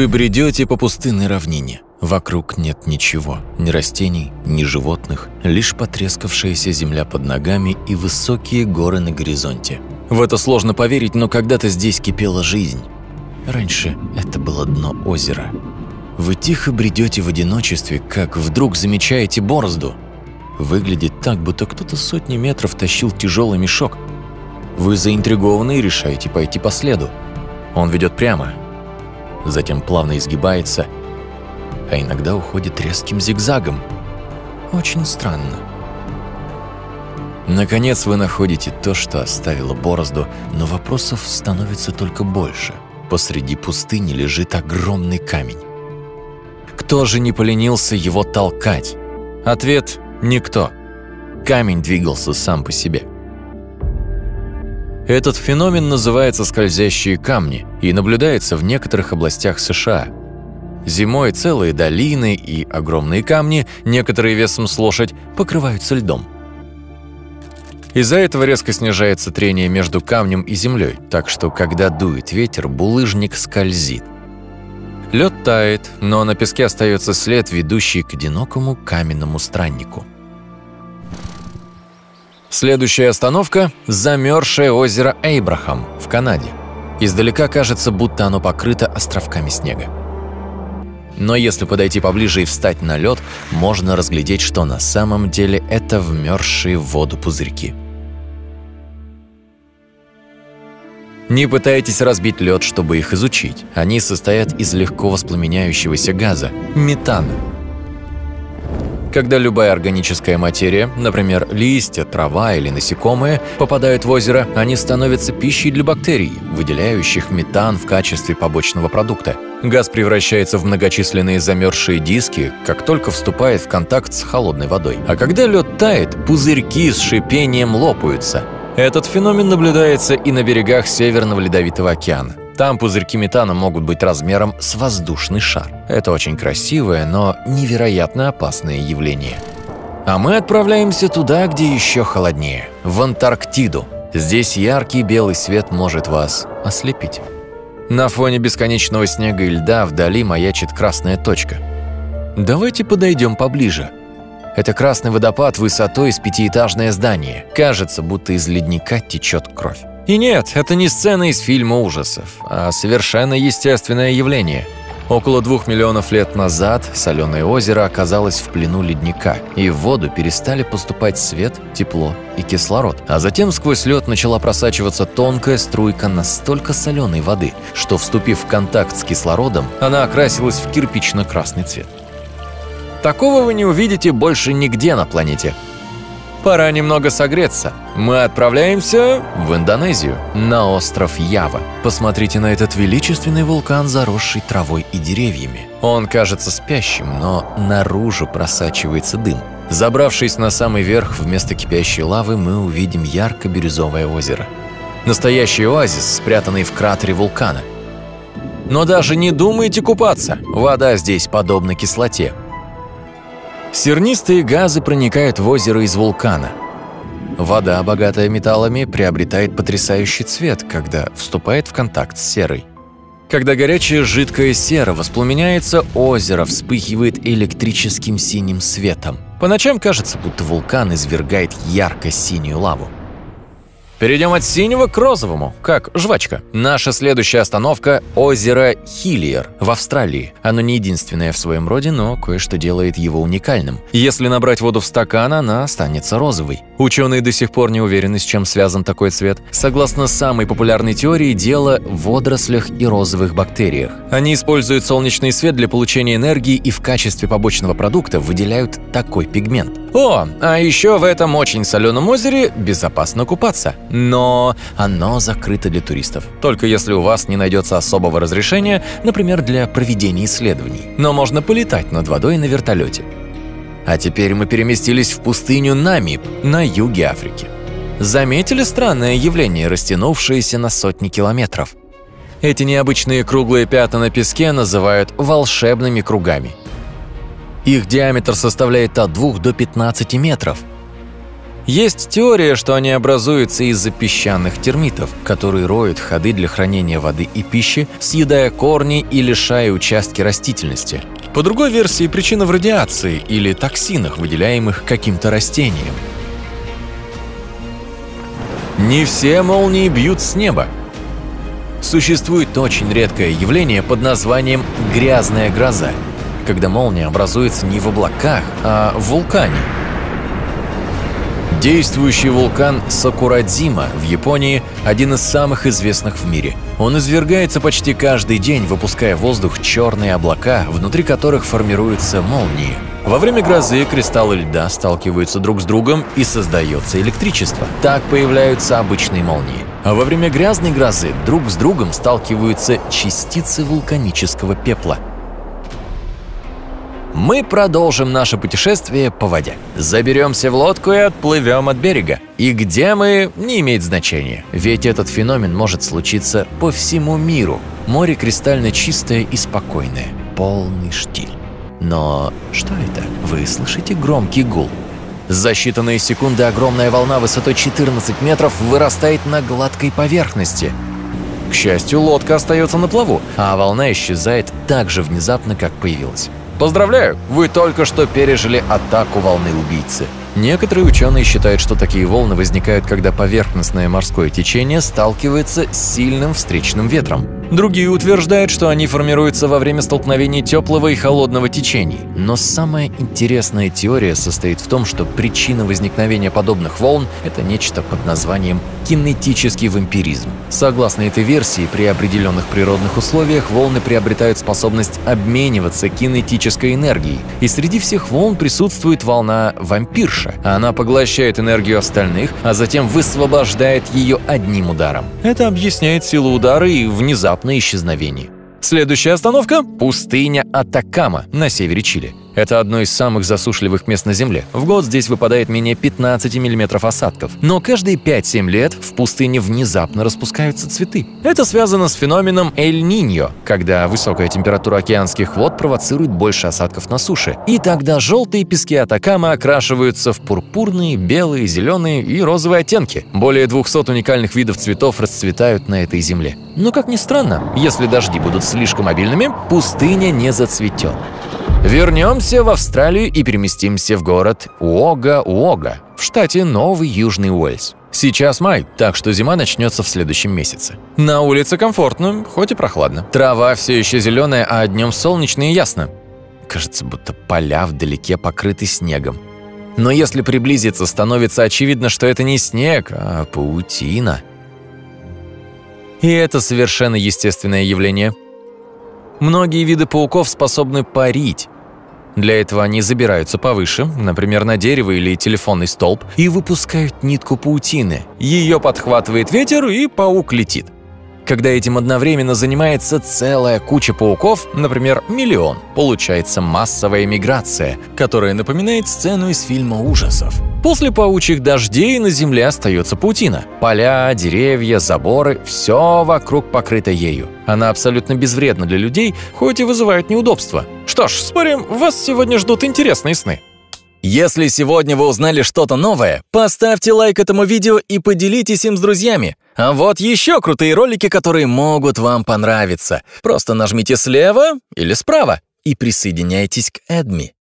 Вы бредете по пустынной равнине. Вокруг нет ничего, ни растений, ни животных, лишь потрескавшаяся земля под ногами и высокие горы на горизонте. В это сложно поверить, но когда-то здесь кипела жизнь. Раньше это было дно озера. Вы тихо бредете в одиночестве, как вдруг замечаете борозду. Выглядит так, будто кто-то сотни метров тащил тяжелый мешок. Вы заинтригованы и решаете пойти по следу. Он ведет прямо, затем плавно изгибается, а иногда уходит резким зигзагом. Очень странно. Наконец вы находите то, что оставило борозду, но вопросов становится только больше. Посреди пустыни лежит огромный камень. Кто же не поленился его толкать? Ответ – никто. Камень двигался сам по себе. Этот феномен называется скользящие камни и наблюдается в некоторых областях США. Зимой целые долины и огромные камни, некоторые весом с лошадь, покрываются льдом. Из-за этого резко снижается трение между камнем и землей, так что когда дует ветер, булыжник скользит. Лед тает, но на песке остается след, ведущий к одинокому каменному страннику. Следующая остановка – замерзшее озеро Эйбрахам в Канаде. Издалека кажется, будто оно покрыто островками снега. Но если подойти поближе и встать на лед, можно разглядеть, что на самом деле это вмерзшие в воду пузырьки. Не пытайтесь разбить лед, чтобы их изучить. Они состоят из легко воспламеняющегося газа – метана. Когда любая органическая материя, например, листья, трава или насекомые, попадают в озеро, они становятся пищей для бактерий, выделяющих метан в качестве побочного продукта. Газ превращается в многочисленные замерзшие диски, как только вступает в контакт с холодной водой. А когда лед тает, пузырьки с шипением лопаются. Этот феномен наблюдается и на берегах Северного Ледовитого океана. Там пузырьки метана могут быть размером с воздушный шар. Это очень красивое, но невероятно опасное явление. А мы отправляемся туда, где еще холоднее, в Антарктиду. Здесь яркий белый свет может вас ослепить. На фоне бесконечного снега и льда вдали маячит красная точка. Давайте подойдем поближе. Это красный водопад высотой с пятиэтажное здание. Кажется, будто из ледника течет кровь. И нет, это не сцена из фильма ужасов, а совершенно естественное явление. Около двух миллионов лет назад соленое озеро оказалось в плену ледника, и в воду перестали поступать свет, тепло и кислород. А затем сквозь лед начала просачиваться тонкая струйка настолько соленой воды, что, вступив в контакт с кислородом, она окрасилась в кирпично-красный цвет. Такого вы не увидите больше нигде на планете – Пора немного согреться. Мы отправляемся в Индонезию, на остров Ява. Посмотрите на этот величественный вулкан, заросший травой и деревьями. Он кажется спящим, но наружу просачивается дым. Забравшись на самый верх вместо кипящей лавы, мы увидим ярко-бирюзовое озеро. Настоящий оазис, спрятанный в кратере вулкана. Но даже не думайте купаться. Вода здесь подобна кислоте. Сернистые газы проникают в озеро из вулкана. Вода, богатая металлами, приобретает потрясающий цвет, когда вступает в контакт с серой. Когда горячая жидкая сера воспламеняется, озеро вспыхивает электрическим синим светом. По ночам кажется, будто вулкан извергает ярко-синюю лаву. Перейдем от синего к розовому, как жвачка. Наша следующая остановка – озеро Хиллиер в Австралии. Оно не единственное в своем роде, но кое-что делает его уникальным. Если набрать воду в стакан, она останется розовой. Ученые до сих пор не уверены, с чем связан такой цвет. Согласно самой популярной теории, дело в водорослях и розовых бактериях. Они используют солнечный свет для получения энергии и в качестве побочного продукта выделяют такой пигмент. О, а еще в этом очень соленом озере безопасно купаться. Но оно закрыто для туристов. Только если у вас не найдется особого разрешения, например, для проведения исследований. Но можно полетать над водой на вертолете. А теперь мы переместились в пустыню Намиб на юге Африки. Заметили странное явление, растянувшееся на сотни километров? Эти необычные круглые пятна на песке называют волшебными кругами. Их диаметр составляет от 2 до 15 метров – Есть теория, что они образуются из-за песчаных термитов, которые роют ходы для хранения воды и пищи, съедая корни и лишая участки растительности. По другой версии, причина в радиации или токсинах, выделяемых каким-то растением. Не все молнии бьют с неба. Существует очень редкое явление под названием «грязная гроза», когда молния образуется не в облаках, а в вулкане – Действующий вулкан Сакурадзима в Японии – один из самых известных в мире. Он извергается почти каждый день, выпуская в воздух черные облака, внутри которых формируются молнии. Во время грозы кристаллы льда сталкиваются друг с другом и создается электричество. Так появляются обычные молнии. А во время грязной грозы друг с другом сталкиваются частицы вулканического пепла – мы продолжим наше путешествие по воде. Заберемся в лодку и отплывем от берега. И где мы, не имеет значения, ведь этот феномен может случиться по всему миру. Море кристально чистое и спокойное, полный штиль. Но что это? Вы слышите громкий гул? За считанные секунды огромная волна высотой 14 метров вырастает на гладкой поверхности. К счастью, лодка остается на плаву, а волна исчезает так же внезапно, как появилась. Поздравляю, вы только что пережили атаку волны убийцы. Некоторые ученые считают, что такие волны возникают, когда поверхностное морское течение сталкивается с сильным встречным ветром. Другие утверждают, что они формируются во время столкновений теплого и холодного течений. Но самая интересная теория состоит в том, что причина возникновения подобных волн – это нечто под названием кинетический вампиризм. Согласно этой версии, при определенных природных условиях волны приобретают способность обмениваться кинетической энергией. И среди всех волн присутствует волна вампирша. Она поглощает энергию остальных, а затем высвобождает ее одним ударом. Это объясняет силу удара и внезапное исчезновение. Следующая остановка – пустыня Атакама на севере Чили. Это одно из самых засушливых мест на Земле. В год здесь выпадает менее 15 мм осадков. Но каждые 5-7 лет в пустыне внезапно распускаются цветы. Это связано с феноменом Эль-Ниньо, когда высокая температура океанских вод провоцирует больше осадков на суше. И тогда желтые пески Атакама окрашиваются в пурпурные, белые, зеленые и розовые оттенки. Более 200 уникальных видов цветов расцветают на этой земле. Но, как ни странно, если дожди будут слишком обильными, пустыня не зацветет. Вернемся в Австралию и переместимся в город Уога-Уога в штате Новый Южный Уэльс. Сейчас май, так что зима начнется в следующем месяце. На улице комфортно, хоть и прохладно. Трава все еще зеленая, а днем солнечно и ясно. Кажется, будто поля вдалеке покрыты снегом. Но если приблизиться, становится очевидно, что это не снег, а паутина. И это совершенно естественное явление – Многие виды пауков способны парить. Для этого они забираются повыше, например, на дерево или телефонный столб, и выпускают нитку паутины. Ее подхватывает ветер, и паук летит. Когда этим одновременно занимается целая куча пауков, например, миллион, получается массовая миграция, которая напоминает сцену из фильма ужасов. После паучьих дождей на земле остается паутина. Поля, деревья, заборы – все вокруг покрыто ею. Она абсолютно безвредна для людей, хоть и вызывает неудобства. Что ж, спорим, вас сегодня ждут интересные сны. Если сегодня вы узнали что-то новое, поставьте лайк этому видео и поделитесь им с друзьями. А вот еще крутые ролики, которые могут вам понравиться. Просто нажмите слева или справа и присоединяйтесь к Эдми.